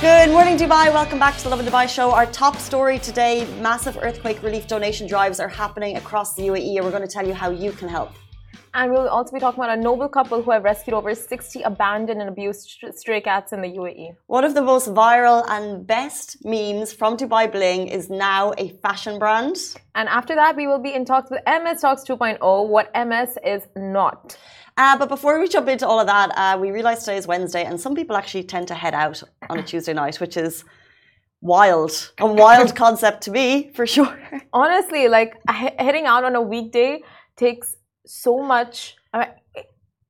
Good morning, Dubai. Welcome back to the Lovin Dubai show. Our top story today massive earthquake relief donation drives are happening across the UAE, and we're going to tell you how you can help. And we'll also be talking about a noble couple who have rescued over 60 abandoned and abused stray cats in the UAE. One of the most viral and best memes from Dubai Bling is now a fashion brand. And after that, we will be in talks with MS Talks 2.0, what MS is not. Uh, but before we jump into all of that, uh, we realize today is Wednesday, and some people actually tend to head out on a Tuesday night, which is wild. A wild concept to me, for sure. Honestly, like heading out on a weekday takes so much. I mean,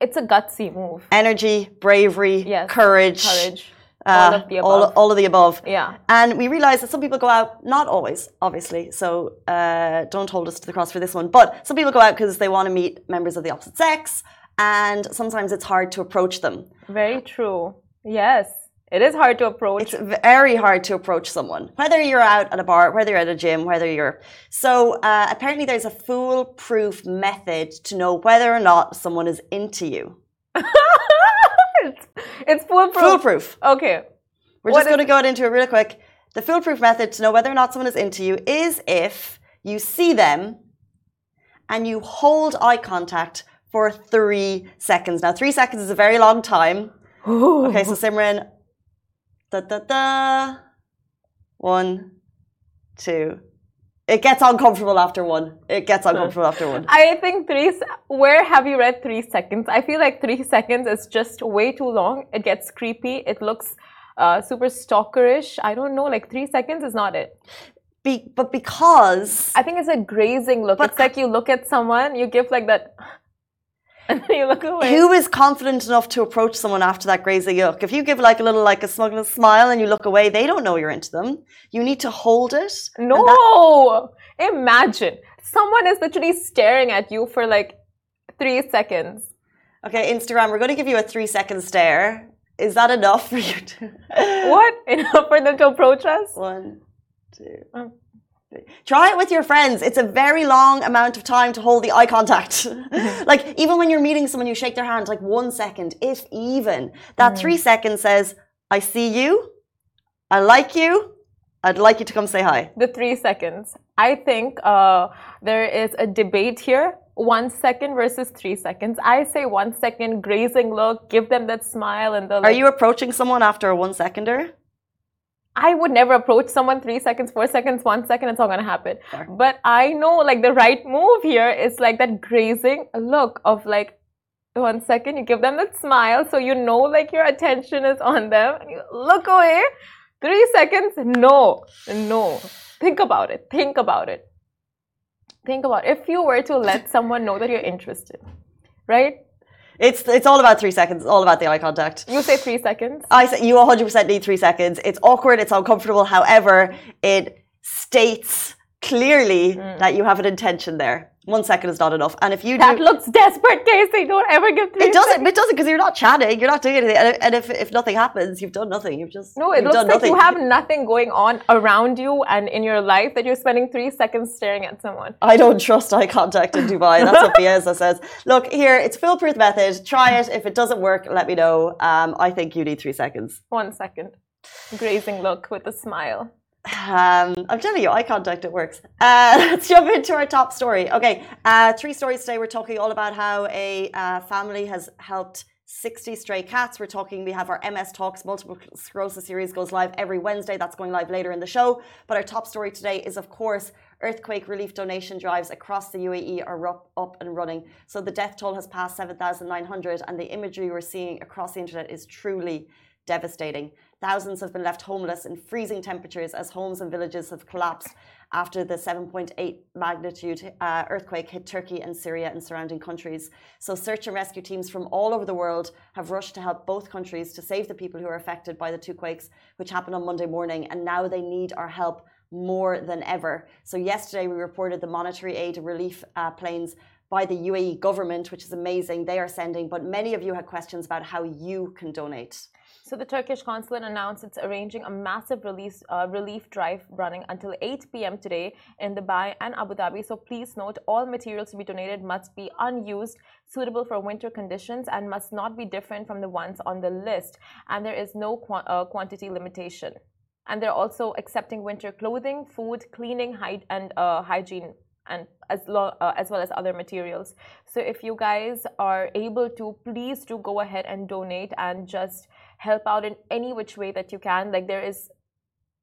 it's a gutsy move. Energy, bravery, yes, courage. Courage. Uh, all of the above. All, all, of the above. Yeah. And we realize that some people go out, not always, obviously. So uh, don't hold us to the cross for this one. But some people go out because they want to meet members of the opposite sex and sometimes it's hard to approach them. Very true. Yes. It is hard to approach. It's very hard to approach someone, whether you're out at a bar, whether you're at a gym, whether you're. So uh, apparently, there's a foolproof method to know whether or not someone is into you. it's, it's foolproof. Foolproof. Okay. We're what just going to go into it real quick. The foolproof method to know whether or not someone is into you is if you see them and you hold eye contact for three seconds. Now, three seconds is a very long time. Ooh. Okay, so Simran, da da da. One, two. It gets uncomfortable after one. It gets uncomfortable after one. I think three. Where have you read three seconds? I feel like three seconds is just way too long. It gets creepy. It looks uh, super stalkerish. I don't know. Like three seconds is not it. Be, but because I think it's a grazing look. It's like you look at someone, you give like that and then you look away. Who is confident enough to approach someone after that crazy look? If you give like a little like a smug little smile and you look away, they don't know you're into them. You need to hold it. No, that... imagine someone is literally staring at you for like three seconds. Okay, Instagram, we're going to give you a three second stare. Is that enough for you to? what enough for them to approach us? One, two. Um. Try it with your friends. It's a very long amount of time to hold the eye contact. like, even when you're meeting someone, you shake their hand, like one second, if even. That mm. three seconds says, I see you, I like you, I'd like you to come say hi. The three seconds. I think uh, there is a debate here one second versus three seconds. I say one second, grazing look, give them that smile and the. Like, Are you approaching someone after a one seconder? I would never approach someone three seconds, four seconds, one second, it's all gonna happen. Sure. But I know like the right move here is like that grazing look of like one second, you give them that smile so you know like your attention is on them and you look away. Three seconds, no, no. Think about it. Think about it. Think about it. if you were to let someone know that you're interested, right? It's it's all about three seconds. It's all about the eye contact. You say three seconds. I say you 100 percent need three seconds. It's awkward. It's uncomfortable. However, it states clearly mm. that you have an intention there. One second is not enough. And if you do, that looks desperate, Casey. Don't ever give three. It doesn't. Seconds. It doesn't because you're not chatting. You're not doing anything. And, and if, if nothing happens, you've done nothing. You've just no. It looks like nothing. you have nothing going on around you and in your life that you're spending three seconds staring at someone. I don't trust eye contact in Dubai. That's what Bieza says. Look here, it's a foolproof method. Try it. If it doesn't work, let me know. Um, I think you need three seconds. One second. Grazing look with a smile. Um, I'm telling you, eye contact, it works. Uh, let's jump into our top story. Okay, uh, three stories today. We're talking all about how a uh, family has helped 60 stray cats. We're talking, we have our MS Talks multiple sclerosis series goes live every Wednesday. That's going live later in the show. But our top story today is, of course, earthquake relief donation drives across the UAE are up, up and running. So the death toll has passed 7,900, and the imagery we're seeing across the internet is truly devastating. Thousands have been left homeless in freezing temperatures as homes and villages have collapsed after the 7.8 magnitude uh, earthquake hit Turkey and Syria and surrounding countries. So, search and rescue teams from all over the world have rushed to help both countries to save the people who are affected by the two quakes, which happened on Monday morning. And now they need our help more than ever. So, yesterday we reported the monetary aid and relief uh, planes by the UAE government, which is amazing. They are sending, but many of you had questions about how you can donate. So the Turkish consulate announced it's arranging a massive release, uh, relief drive running until 8 p.m. today in Dubai and Abu Dhabi. So please note all materials to be donated must be unused, suitable for winter conditions, and must not be different from the ones on the list. And there is no qu uh, quantity limitation. And they're also accepting winter clothing, food, cleaning, and uh, hygiene and as, uh, as well as other materials. So if you guys are able to, please do go ahead and donate and just help out in any which way that you can. Like there is,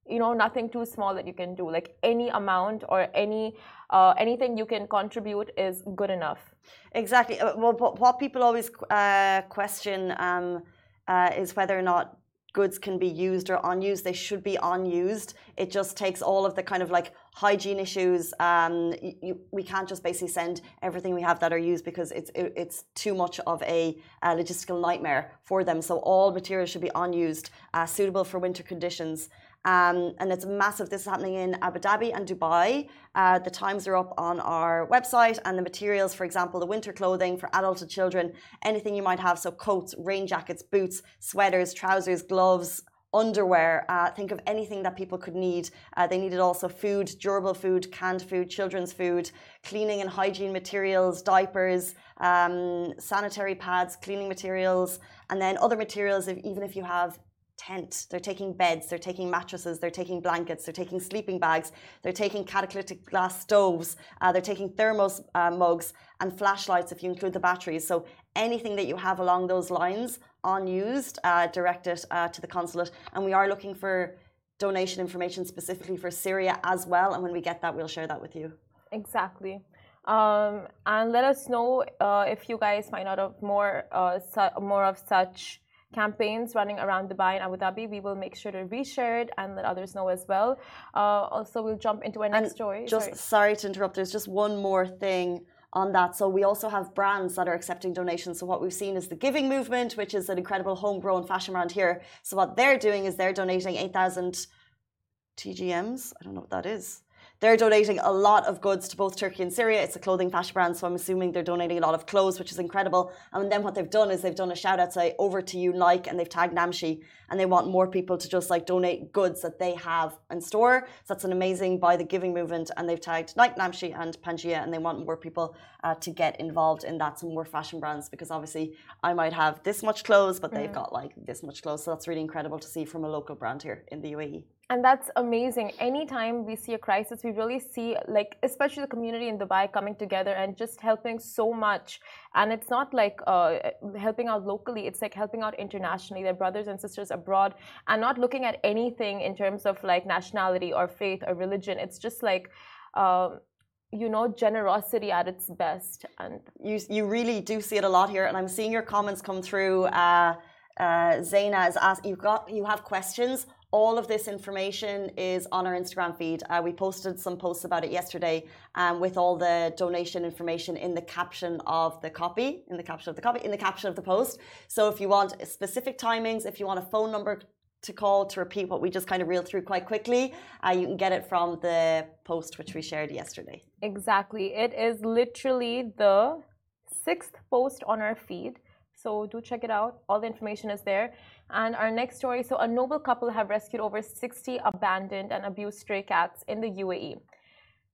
you know, nothing too small that you can do. Like any amount or any uh, anything you can contribute is good enough. Exactly. Uh, well, what people always uh, question um, uh, is whether or not goods can be used or unused. They should be unused. It just takes all of the kind of like hygiene issues. Um, you, we can't just basically send everything we have that are used because it's it, it's too much of a, a, logistical nightmare for them. So all materials should be unused, uh, suitable for winter conditions. Um, and it's massive. This is happening in Abu Dhabi and Dubai. Uh, the times are up on our website, and the materials, for example, the winter clothing for adults and children, anything you might have, so coats, rain jackets, boots, sweaters, trousers, gloves, underwear. Uh, think of anything that people could need. Uh, they needed also food, durable food, canned food, children's food, cleaning and hygiene materials, diapers, um, sanitary pads, cleaning materials, and then other materials. If, even if you have tent. They're taking beds, they're taking mattresses, they're taking blankets, they're taking sleeping bags, they're taking catalytic gas stoves, uh, they're taking thermos uh, mugs and flashlights if you include the batteries. So anything that you have along those lines unused, uh, direct it uh, to the consulate. And we are looking for donation information specifically for Syria as well. And when we get that, we'll share that with you. Exactly. Um, and let us know uh, if you guys find out of more uh, more of such campaigns running around Dubai and Abu Dhabi, we will make sure to reshare it and let others know as well. Uh, also, we'll jump into our next and story. Just sorry. sorry to interrupt. There's just one more thing on that. So we also have brands that are accepting donations. So what we've seen is the Giving Movement, which is an incredible homegrown fashion brand here. So what they're doing is they're donating 8,000 TGMs. I don't know what that is. They're donating a lot of goods to both Turkey and Syria. It's a clothing fashion brand, so I'm assuming they're donating a lot of clothes, which is incredible. And then what they've done is they've done a shout out say over to you, like, and they've tagged Namshi, and they want more people to just like donate goods that they have in store. So that's an amazing by the giving movement, and they've tagged Nike, Namshi, and Pangea, and they want more people uh, to get involved in that. Some more fashion brands because obviously I might have this much clothes, but they've mm. got like this much clothes. So that's really incredible to see from a local brand here in the UAE. And that's amazing. Anytime we see a crisis, we really see, like, especially the community in Dubai coming together and just helping so much. And it's not like uh, helping out locally, it's like helping out internationally, their brothers and sisters abroad, and not looking at anything in terms of like nationality or faith or religion. It's just like, um, you know, generosity at its best. And you, you really do see it a lot here. And I'm seeing your comments come through. Uh, uh, Zaina has asked, you got, you have questions all of this information is on our Instagram feed. Uh, we posted some posts about it yesterday um, with all the donation information in the caption of the copy, in the caption of the copy, in the caption of the post. So if you want specific timings, if you want a phone number to call to repeat what we just kind of reeled through quite quickly, uh, you can get it from the post which we shared yesterday. Exactly. It is literally the sixth post on our feed. So do check it out. All the information is there. And our next story so, a noble couple have rescued over 60 abandoned and abused stray cats in the UAE.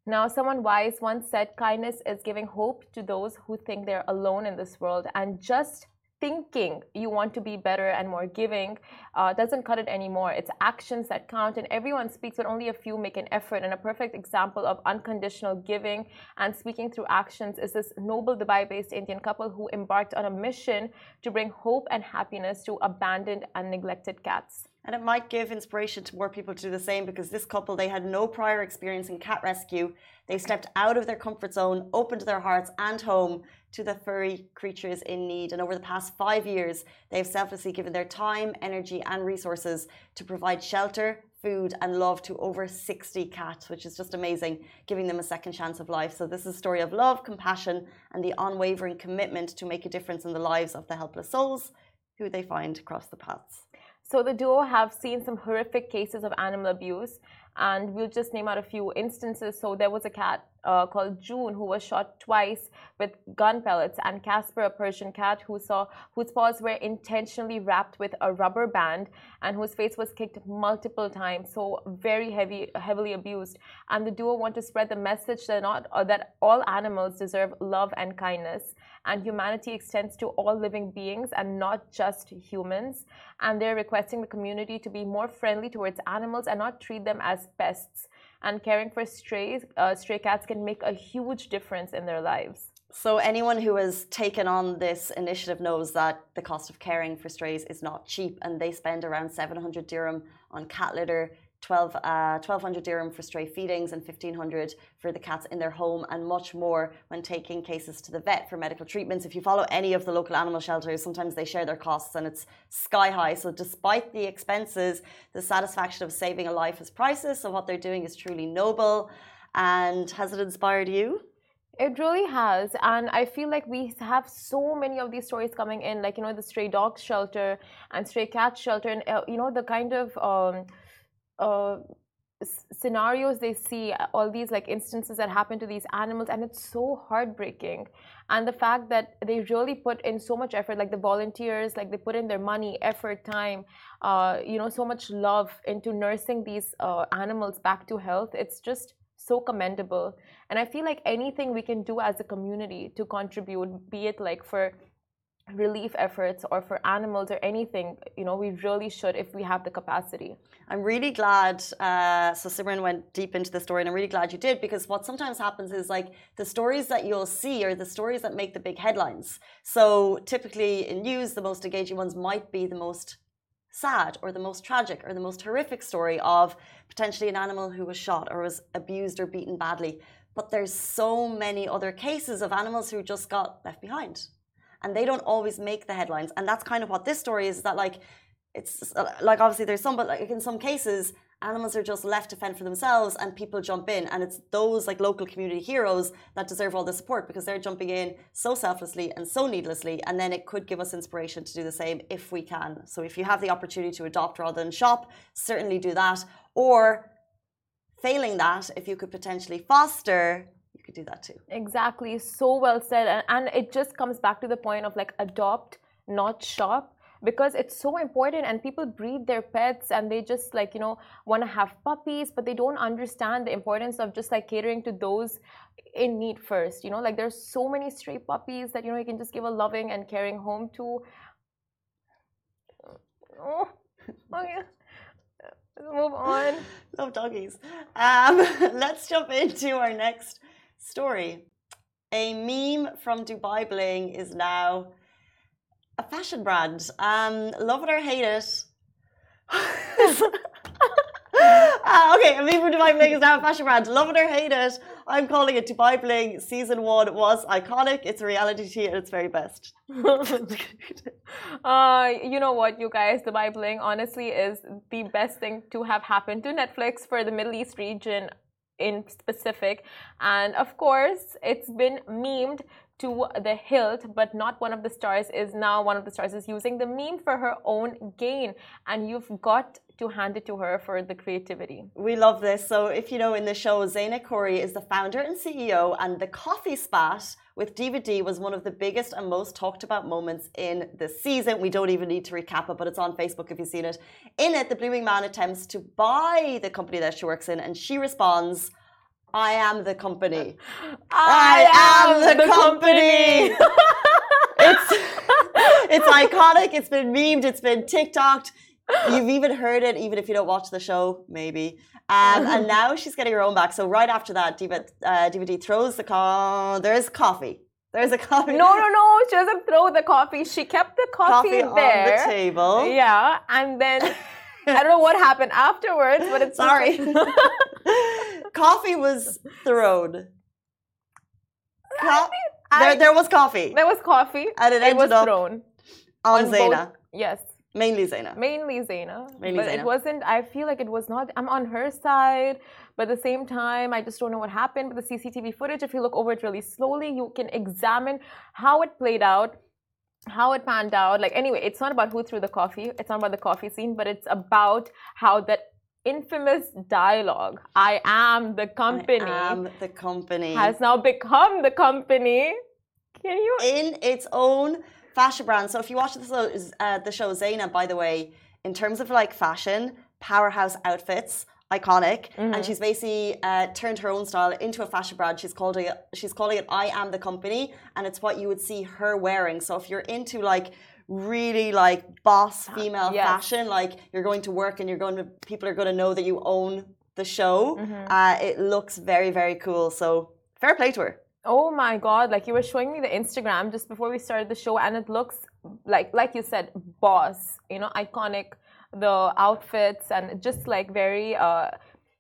Now, someone wise once said, kindness is giving hope to those who think they're alone in this world. And just thinking you want to be better and more giving uh, doesn't cut it anymore. It's actions that count, and everyone speaks, but only a few make an effort. And a perfect example of unconditional giving and speaking through actions is this noble Dubai based Indian couple who embarked on a mission to bring hope and happiness to abandoned and neglected cats. And it might give inspiration to more people to do the same because this couple, they had no prior experience in cat rescue. They stepped out of their comfort zone, opened their hearts and home to the furry creatures in need. And over the past five years, they've selflessly given their time, energy, and resources to provide shelter, food, and love to over 60 cats, which is just amazing, giving them a second chance of life. So, this is a story of love, compassion, and the unwavering commitment to make a difference in the lives of the helpless souls who they find across the paths. So the duo have seen some horrific cases of animal abuse. and we'll just name out a few instances. So there was a cat uh, called June who was shot twice with gun pellets, and Casper, a Persian cat who saw whose paws were intentionally wrapped with a rubber band and whose face was kicked multiple times, so very heavy, heavily abused. And the duo want to spread the message that not uh, that all animals deserve love and kindness, and humanity extends to all living beings and not just humans. And they're requesting the community to be more friendly towards animals and not treat them as pests and caring for strays, uh, stray cats can make a huge difference in their lives. So anyone who has taken on this initiative knows that the cost of caring for strays is not cheap, and they spend around 700 dirham on cat litter, 12, uh, 1200 dirham for stray feedings and 1500 for the cats in their home and much more when taking cases to the vet for medical treatments. If you follow any of the local animal shelters, sometimes they share their costs and it's sky high. So despite the expenses, the satisfaction of saving a life is priceless. So what they're doing is truly noble. And has it inspired you? It really has. And I feel like we have so many of these stories coming in, like, you know, the stray dog shelter and stray cat shelter, and, uh, you know, the kind of. Um, uh, scenarios they see uh, all these like instances that happen to these animals and it's so heartbreaking. And the fact that they really put in so much effort like the volunteers like they put in their money effort time uh, you know so much love into nursing these uh, animals back to health it's just so commendable. And i feel like anything we can do as a community to contribute be it like for relief efforts or for animals or anything, you know, we really should if we have the capacity. I'm really glad. Uh, so Simran went deep into the story, and I'm really glad you did because what sometimes happens is like the stories that you'll see are the stories that make the big headlines. So typically in news, the most engaging ones might be the most sad or the most tragic or the most horrific story of potentially an animal who was shot or was abused or beaten badly. But there's so many other cases of animals who just got left behind and they don't always make the headlines. And that's kind of what this story is. is That like it's uh, like obviously there's some, but like in some cases animals are just left to fend for themselves and people jump in and it's those like local community heroes that deserve all the support because they're jumping in so selflessly and so needlessly and then it could give us inspiration to do the same if we can so if you have the opportunity to adopt rather than shop certainly do that or failing that if you could potentially foster you could do that too. Exactly. So well said. And, and it just comes back to the point of like adopt, not shop because it's so important and people breed their pets and they just like you know want to have puppies but they don't understand the importance of just like catering to those in need first you know like there's so many stray puppies that you know you can just give a loving and caring home to oh, oh yeah let's move on love doggies um, let's jump into our next story. A meme from Dubai Bling is now a fashion brand. Um, love it or hate it. uh, okay, a meme from Dubai Bling is now a fashion brand. Love it or hate it. I'm calling it Dubai Bling. Season one was iconic. It's a reality TV at its very best. uh, you know what, you guys? Dubai Bling honestly is the best thing to have happened to Netflix for the Middle East region in specific. And of course, it's been memed to the hilt, but not one of the stars is now one of the stars is using the meme for her own gain. And you've got to hand it to her for the creativity. We love this. So, if you know, in the show, Zeina Khoury is the founder and CEO, and the coffee spat with DVD was one of the biggest and most talked about moments in the season. We don't even need to recap it, but it's on Facebook if you've seen it. In it, the Blooming Man attempts to buy the company that she works in, and she responds, I am the company. I, I am, am, the, the company. company. it's it's iconic. It's been memed. It's been TikToked. You've even heard it, even if you don't watch the show, maybe. Um, and now she's getting her own back. So right after that, Diva, uh, DVD throws the car. There's coffee. There's a coffee. No, no, no. She doesn't throw the coffee. She kept the coffee, coffee there. on the table. Yeah, and then I don't know what happened afterwards, but it's sorry. coffee was thrown. Co- there, there was coffee. There was coffee. And it, it was thrown on, on Zeina. Both, yes. Mainly Zeina. Mainly Zeina. Mainly but Zeina. it wasn't, I feel like it was not, I'm on her side, but at the same time, I just don't know what happened. But the CCTV footage, if you look over it really slowly, you can examine how it played out how it panned out like anyway it's not about who threw the coffee it's not about the coffee scene but it's about how that infamous dialogue, I am the company, I am the company, has now become the company. Can you? In its own fashion brand. So if you watch the, uh, the show Zeina, by the way, in terms of like fashion, powerhouse outfits, iconic, mm-hmm. and she's basically uh, turned her own style into a fashion brand. She's called it. She's calling it "I am the company," and it's what you would see her wearing. So if you're into like really like boss female yes. fashion, like you're going to work and you're going to people are going to know that you own the show. Mm-hmm. Uh, it looks very very cool. So fair play to her. Oh my god! Like you were showing me the Instagram just before we started the show, and it looks like like you said, boss. You know, iconic. The outfits and just like very uh,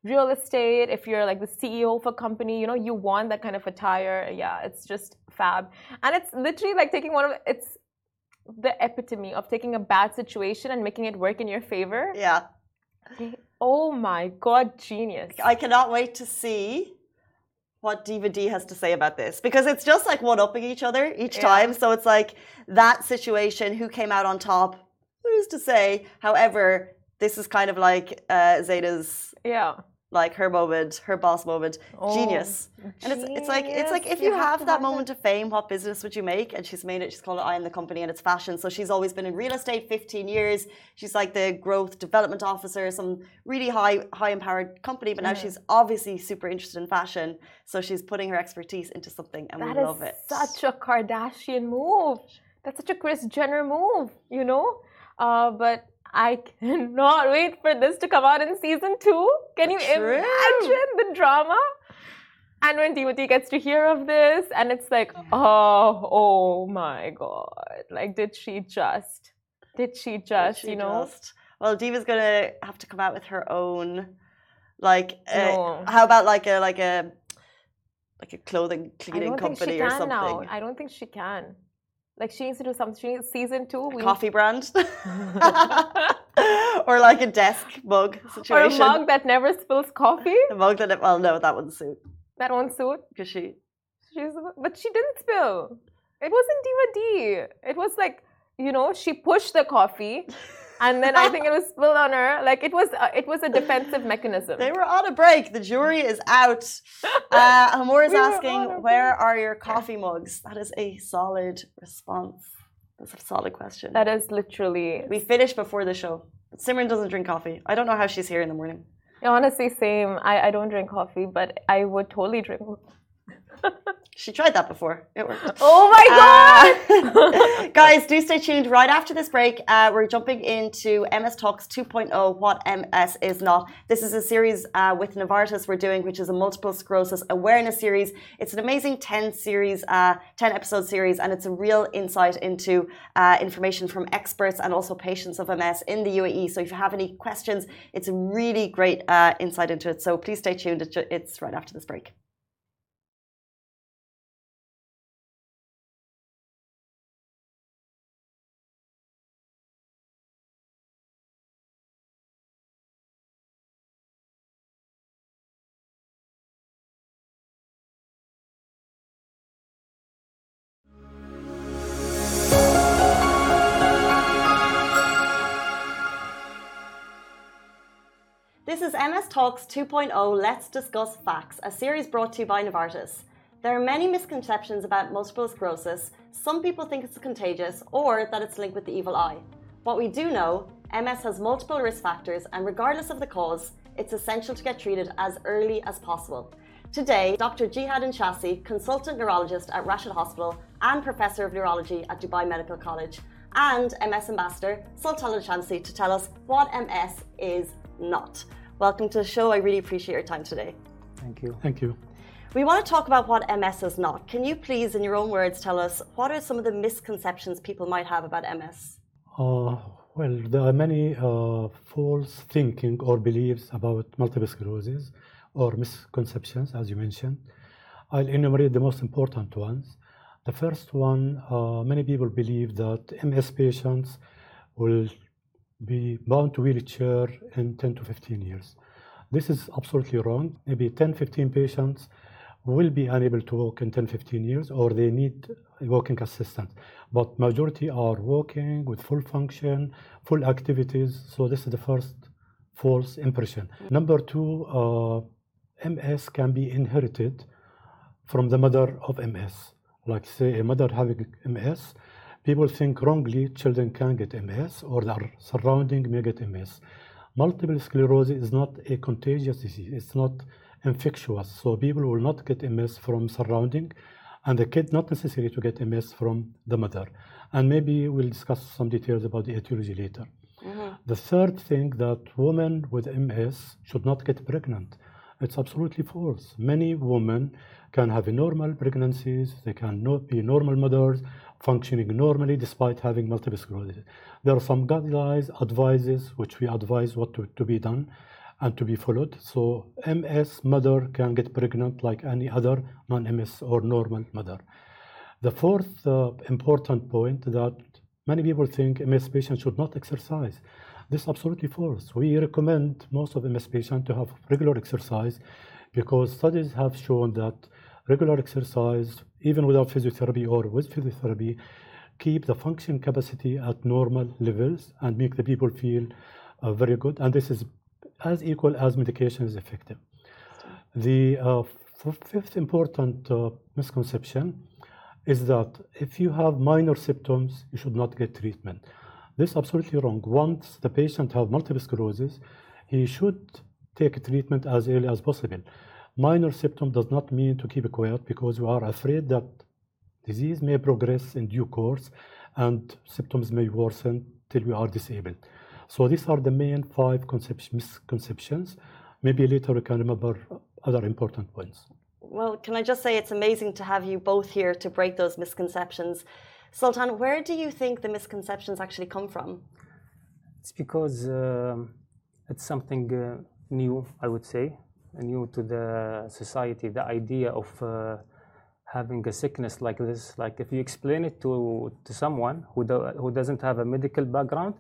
real estate. If you're like the CEO of a company, you know, you want that kind of attire. Yeah, it's just fab, and it's literally like taking one of it's the epitome of taking a bad situation and making it work in your favor. Yeah. Oh my god, genius! I cannot wait to see what Diva D has to say about this because it's just like one upping each other each yeah. time. So it's like that situation, who came out on top, who's to say? However, this is kind of like uh, Zeta's yeah like her moment, her boss moment, oh, genius. And it's it's like it's like if you, you have, have that moment it. of fame, what business would you make? And she's made it. She's called it I am the company, and it's fashion. So she's always been in real estate, 15 years. She's like the growth development officer, some really high high empowered company. But now mm. she's obviously super interested in fashion. So she's putting her expertise into something, and that we love it. Such a Kardashian move. That's such a Kris Jenner move, you know. Uh, but I cannot wait for this to come out in season two. Can you True. imagine the drama? And when Timothy gets to hear of this, and it's like, oh, oh my god! Like, did she just? Did she just? Did she you know? Just? Well, Diva's gonna have to come out with her own, like, uh, no. how about like a like a like a clothing cleaning company or something? Now. I don't think she can. Like she needs to do something. She needs season two. A coffee brand, or like a desk mug situation, or a mug that never spills coffee. A mug that well, no, that wouldn't suit. That won't suit because she. She's, but she didn't spill. It wasn't Diva D. It was like you know she pushed the coffee and then I think it was spilled on her. Like it was, uh, it was a defensive mechanism. They were on a break. The jury is out. Uh, Hamor is we asking, "Where are your coffee mugs?" That is a solid response. That's a solid question. That is literally. We finished before the show. Simran doesn't drink coffee. I don't know how she's here in the morning. Honestly, same. I, I don't drink coffee, but I would totally drink she tried that before. It worked. Oh my uh, god! Uh, guys, do stay tuned. Right after this break, uh, we're jumping into MS Talks 2.0. What MS is not. This is a series uh, with Novartis we're doing, which is a multiple sclerosis awareness series. It's an amazing 10 series, uh, 10 episode series, and it's a real insight into uh, information from experts and also patients of MS in the UAE. So if you have any questions, it's a really great insight into it. So please stay tuned. It's right after this break. MS Talks 2.0 Let's Discuss Facts, a series brought to you by Novartis. There are many misconceptions about multiple sclerosis. Some people think it's contagious or that it's linked with the evil eye. What we do know, MS has multiple risk factors, and regardless of the cause, it's essential to get treated as early as possible. Today, Dr. Jihad Inshasi, consultant neurologist at Rashid Hospital and professor of neurology at Dubai Medical College, and MS ambassador Sultan Shamsi to tell us what MS is not. Welcome to the show. I really appreciate your time today. Thank you. Thank you. We want to talk about what MS is not. Can you please, in your own words, tell us what are some of the misconceptions people might have about MS? Uh, well, there are many uh, false thinking or beliefs about multiple sclerosis or misconceptions, as you mentioned. I'll enumerate the most important ones. The first one, uh, many people believe that MS patients will be bound to wheelchair in 10 to 15 years. This is absolutely wrong. Maybe 10, 15 patients will be unable to walk in 10, 15 years or they need walking assistance. But majority are walking with full function, full activities. So this is the first false impression. Number two, uh, MS can be inherited from the mother of MS. Like say a mother having MS, people think wrongly children can get MS or their surrounding may get MS. Multiple sclerosis is not a contagious disease. It's not infectious. So people will not get MS from surrounding and the kid not necessary to get MS from the mother. And maybe we'll discuss some details about the etiology later. Mm-hmm. The third thing that women with MS should not get pregnant. It's absolutely false. Many women can have normal pregnancies, they can not be normal mothers, functioning normally despite having multiple sclerosis. There are some guidelines, advices, which we advise what to, to be done and to be followed. So MS mother can get pregnant like any other non-MS or normal mother. The fourth uh, important point that many people think MS patients should not exercise. This is absolutely false. We recommend most of MS patients to have regular exercise because studies have shown that regular exercise, even without physiotherapy or with physiotherapy, keep the function capacity at normal levels and make the people feel uh, very good. And this is as equal as medication is effective. The uh, fifth important uh, misconception is that if you have minor symptoms, you should not get treatment. This is absolutely wrong. Once the patient has multiple sclerosis, he should take treatment as early as possible. Minor symptom does not mean to keep quiet because we are afraid that disease may progress in due course and symptoms may worsen till we are disabled. So these are the main five misconceptions. Maybe later we can remember other important points. Well, can I just say it's amazing to have you both here to break those misconceptions. Sultan, where do you think the misconceptions actually come from? It's because uh, it's something uh, new, I would say, new to the society. The idea of uh, having a sickness like this, like if you explain it to, to someone who, do, who doesn't have a medical background,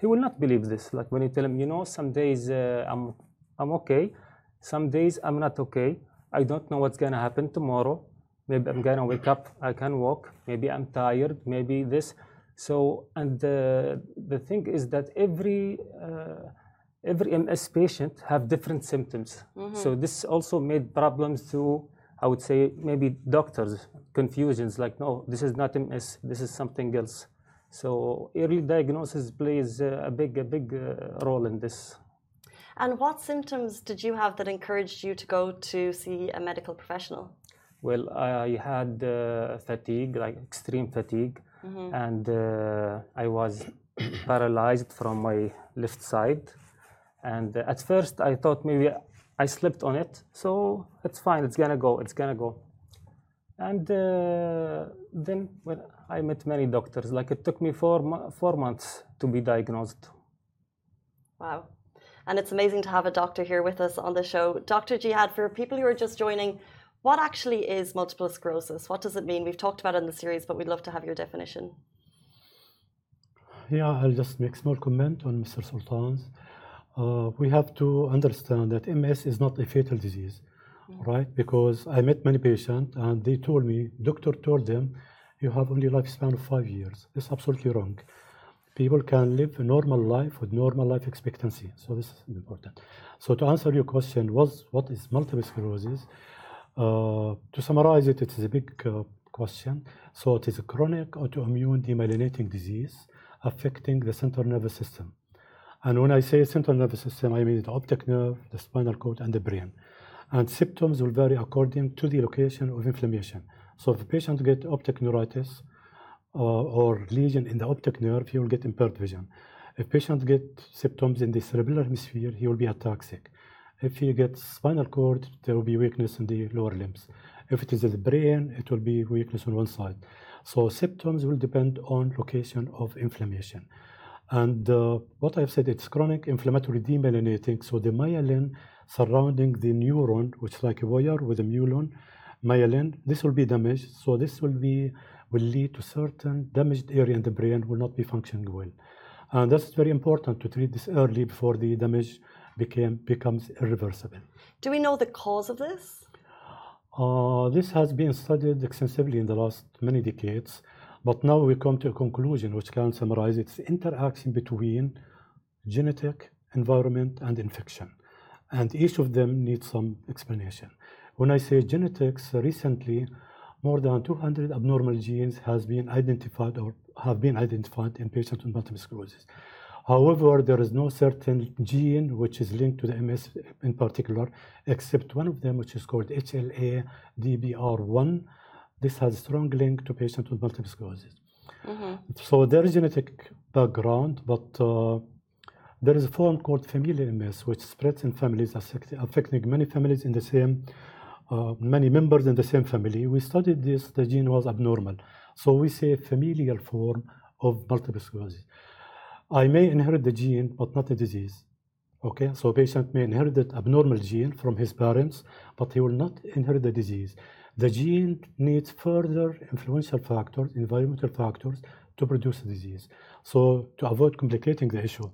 he will not believe this. Like when you tell him, you know, some days uh, I'm, I'm okay, some days I'm not okay. I don't know what's gonna happen tomorrow. Maybe I'm gonna wake up, I can walk. Maybe I'm tired. Maybe this. So, and the the thing is that every uh, every MS patient have different symptoms. Mm-hmm. So this also made problems to, I would say, maybe doctors confusions. Like, no, this is not MS. This is something else. So early diagnosis plays a big, a big uh, role in this. And what symptoms did you have that encouraged you to go to see a medical professional? Well, I had uh, fatigue, like extreme fatigue, mm-hmm. and uh, I was paralyzed from my left side. And at first, I thought maybe I slipped on it, so it's fine, it's gonna go, it's gonna go. And uh, then well, I met many doctors. Like it took me four, four months to be diagnosed. Wow. And it's amazing to have a doctor here with us on the show. Dr. Jihad, for people who are just joining, what actually is multiple sclerosis? What does it mean? We've talked about it in the series, but we'd love to have your definition. Yeah, I'll just make small comment on Mr. Sultan's. Uh, we have to understand that MS is not a fatal disease right? Because I met many patients and they told me, doctor told them, you have only a lifespan of five years. It's absolutely wrong. People can live a normal life with normal life expectancy. So this is important. So to answer your question, was what is multiple sclerosis? Uh, to summarize it, it is a big uh, question. So it is a chronic autoimmune demyelinating disease affecting the central nervous system. And when I say central nervous system, I mean the optic nerve, the spinal cord, and the brain and symptoms will vary according to the location of inflammation. So if a patient get optic neuritis uh, or lesion in the optic nerve, he will get impaired vision. If patient get symptoms in the cerebellar hemisphere, he will be ataxic. If he gets spinal cord, there will be weakness in the lower limbs. If it is in the brain, it will be weakness on one side. So symptoms will depend on location of inflammation. And uh, what I've said, it's chronic inflammatory demyelinating. So the myelin surrounding the neuron, which is like a wire with a myelin, myelin, this will be damaged. So this will be will lead to certain damaged area in the brain will not be functioning well. And that's very important to treat this early before the damage became becomes irreversible. Do we know the cause of this? Uh, this has been studied extensively in the last many decades, but now we come to a conclusion which can summarize its interaction between genetic environment, and infection. And each of them needs some explanation. When I say genetics, recently more than 200 abnormal genes has been identified or have been identified in patients with multiple sclerosis. However, there is no certain gene which is linked to the MS in particular, except one of them, which is called HLA-DBR1. This has a strong link to patients with multiple sclerosis. Mm-hmm. So there is a genetic background, but uh, there is a form called familial MS, which spreads in families, affecting many families in the same, uh, many members in the same family. We studied this, the gene was abnormal. So we say familial form of multiple sclerosis. I may inherit the gene, but not the disease. Okay, so a patient may inherit the abnormal gene from his parents, but he will not inherit the disease. The gene needs further influential factors, environmental factors, to produce the disease. So to avoid complicating the issue,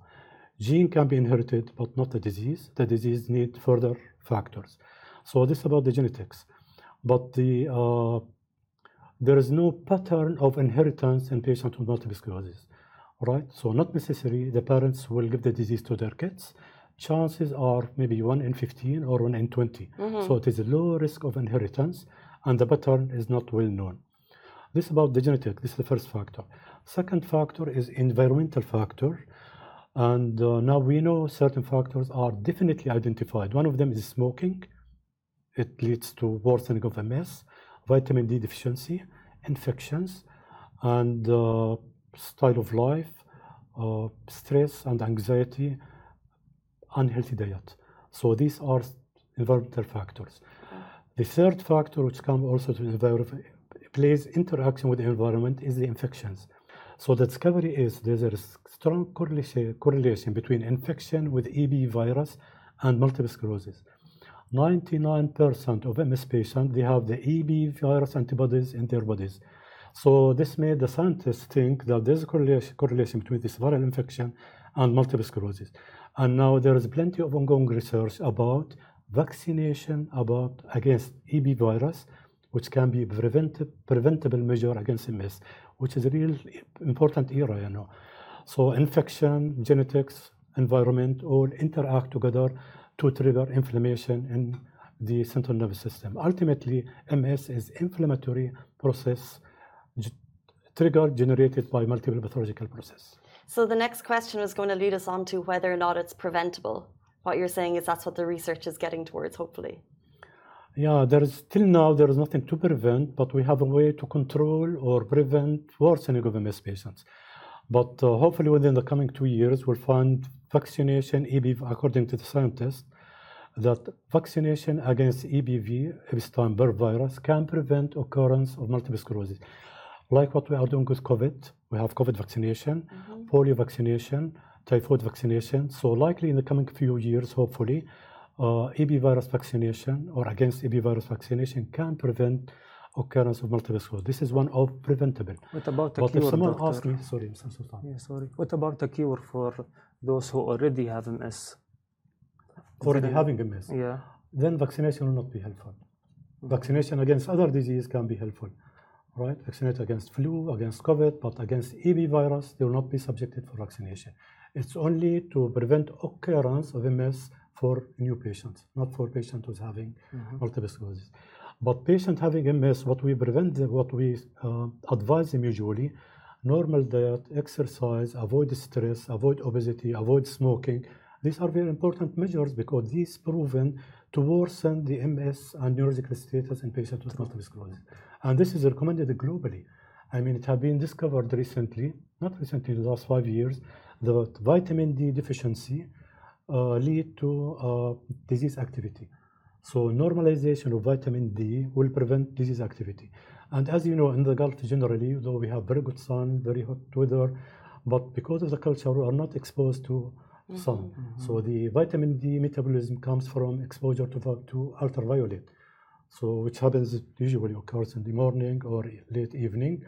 gene can be inherited, but not the disease. The disease needs further factors. So this is about the genetics. But the, uh, there is no pattern of inheritance in patients with multiple sclerosis, right? So not necessarily the parents will give the disease to their kids. Chances are maybe 1 in 15 or 1 in 20. Mm-hmm. So it is a low risk of inheritance and the pattern is not well known. This about the genetic, this is the first factor. Second factor is environmental factor. And uh, now we know certain factors are definitely identified. One of them is smoking. It leads to worsening of MS, vitamin D deficiency, infections, and uh, style of life, uh, stress and anxiety, unhealthy diet. So these are environmental factors. The third factor, which comes also to the environment, plays interaction with the environment, is the infections. So the discovery is there's a strong correlation, between infection with EB virus and multiple sclerosis. 99% of MS patients, they have the EB virus antibodies in their bodies. So this made the scientists think that there's a correlation between this viral infection and multiple sclerosis. And now there is plenty of ongoing research about vaccination about against EB virus, which can be preventive, preventable measure against MS, which is a real important era, you know. So infection, genetics, environment all interact together to trigger inflammation in the central nervous system. Ultimately, MS is inflammatory process trigger generated by multiple pathological process. So the next question was going to lead us on to whether or not it's preventable what you're saying is that's what the research is getting towards, hopefully. Yeah, there is still now there is nothing to prevent, but we have a way to control or prevent worsening of MS patients. But uh, hopefully, within the coming two years, we'll find vaccination, EBV, according to the scientists, that vaccination against EBV, Epstein-Barr virus, can prevent occurrence of multiple sclerosis. Like what we are doing with COVID, we have COVID vaccination, mm-hmm. polio vaccination, typhoid vaccination. So likely in the coming few years, hopefully, uh, EB virus vaccination or against EB virus vaccination can prevent occurrence of multiple sclerosis. This is one of preventable. What about the but cure, if someone doctor? asks me, sorry, so sorry. Yeah, sorry. What about the cure for those who already have MS? Already having MS. Yeah. Then vaccination will not be helpful. Mm-hmm. Vaccination against other disease can be helpful right? Vaccinate against flu, against COVID, but against EB virus, they will not be subjected for vaccination. It's only to prevent occurrence of MS for new patients, not for patients who's having mm-hmm. multiple sclerosis. But patient having MS, what we prevent, what we uh, advise them usually, normal diet, exercise, avoid stress, avoid obesity, avoid smoking. These are very important measures because these proven to worsen the MS and neurological status in patients with multiple sclerosis. And this is recommended globally. I mean, it has been discovered recently, not recently, in the last five years, that vitamin D deficiency uh, lead to uh, disease activity. So normalization of vitamin D will prevent disease activity. And as you know, in the Gulf generally, though we have very good sun, very hot weather, but because of the culture, we are not exposed to sun. Mm-hmm. So the vitamin D metabolism comes from exposure to, to ultraviolet. So which happens usually occurs in the morning or late evening.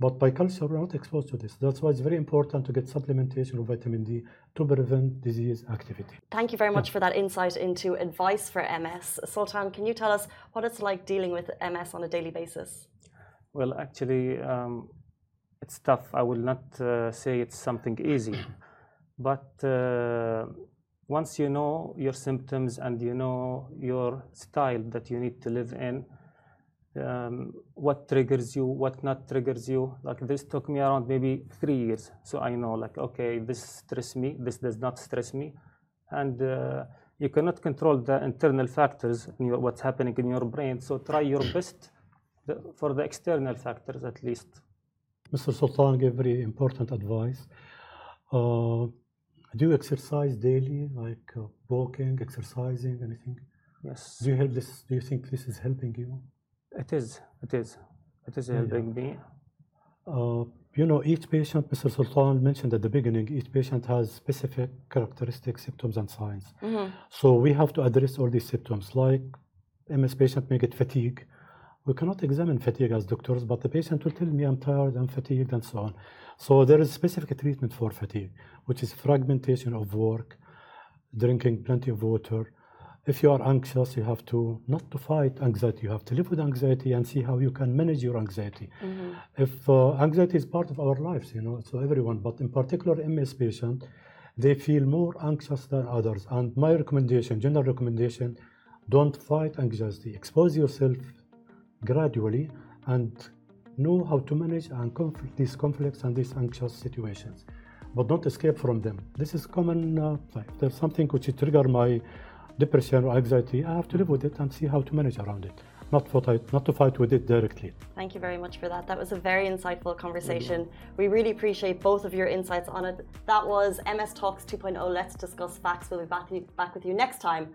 But by culture, we're not exposed to this. That's why it's very important to get supplementation of vitamin D to prevent disease activity. Thank you very much yeah. for that insight into advice for MS. Sultan, can you tell us what it's like dealing with MS on a daily basis? Well, actually, um, it's tough. I will not uh, say it's something easy, but uh, once you know your symptoms and you know your style that you need to live in, um, what triggers you, what not triggers you. Like this took me around maybe three years. So I know like, okay, this stress me, this does not stress me. And uh, you cannot control the internal factors, in your, what's happening in your brain. So try your best for the external factors at least. Mr. Sultan gave very important advice. Uh, do you exercise daily, like uh, walking, exercising, anything? Yes. Do you help this? Do you think this is helping you? It is. It is. It is helping me. Uh, you know, each patient, Mr. Sultan mentioned at the beginning, each patient has specific characteristics, symptoms, and signs. Mm-hmm. So we have to address all these symptoms. Like MS patient may get fatigue. We cannot examine fatigue as doctors, but the patient will tell me I'm tired, I'm fatigued, and so on. So there is specific treatment for fatigue, which is fragmentation of work, drinking plenty of water. If you are anxious, you have to not to fight anxiety. You have to live with anxiety and see how you can manage your anxiety. Mm-hmm. If uh, anxiety is part of our lives, you know, so everyone, but in particular MS patient, they feel more anxious than others. And my recommendation, general recommendation, don't fight anxiety. Expose yourself gradually and know how to manage and conflict, these conflicts and these anxious situations. But don't escape from them. This is common. Uh, there's something which trigger my depression or anxiety, I have to live with it and see how to manage around it. Not fight, not to fight with it directly. Thank you very much for that. That was a very insightful conversation. We really appreciate both of your insights on it. That was MS Talks 2.0. Let's discuss facts. We'll be back, back with you next time.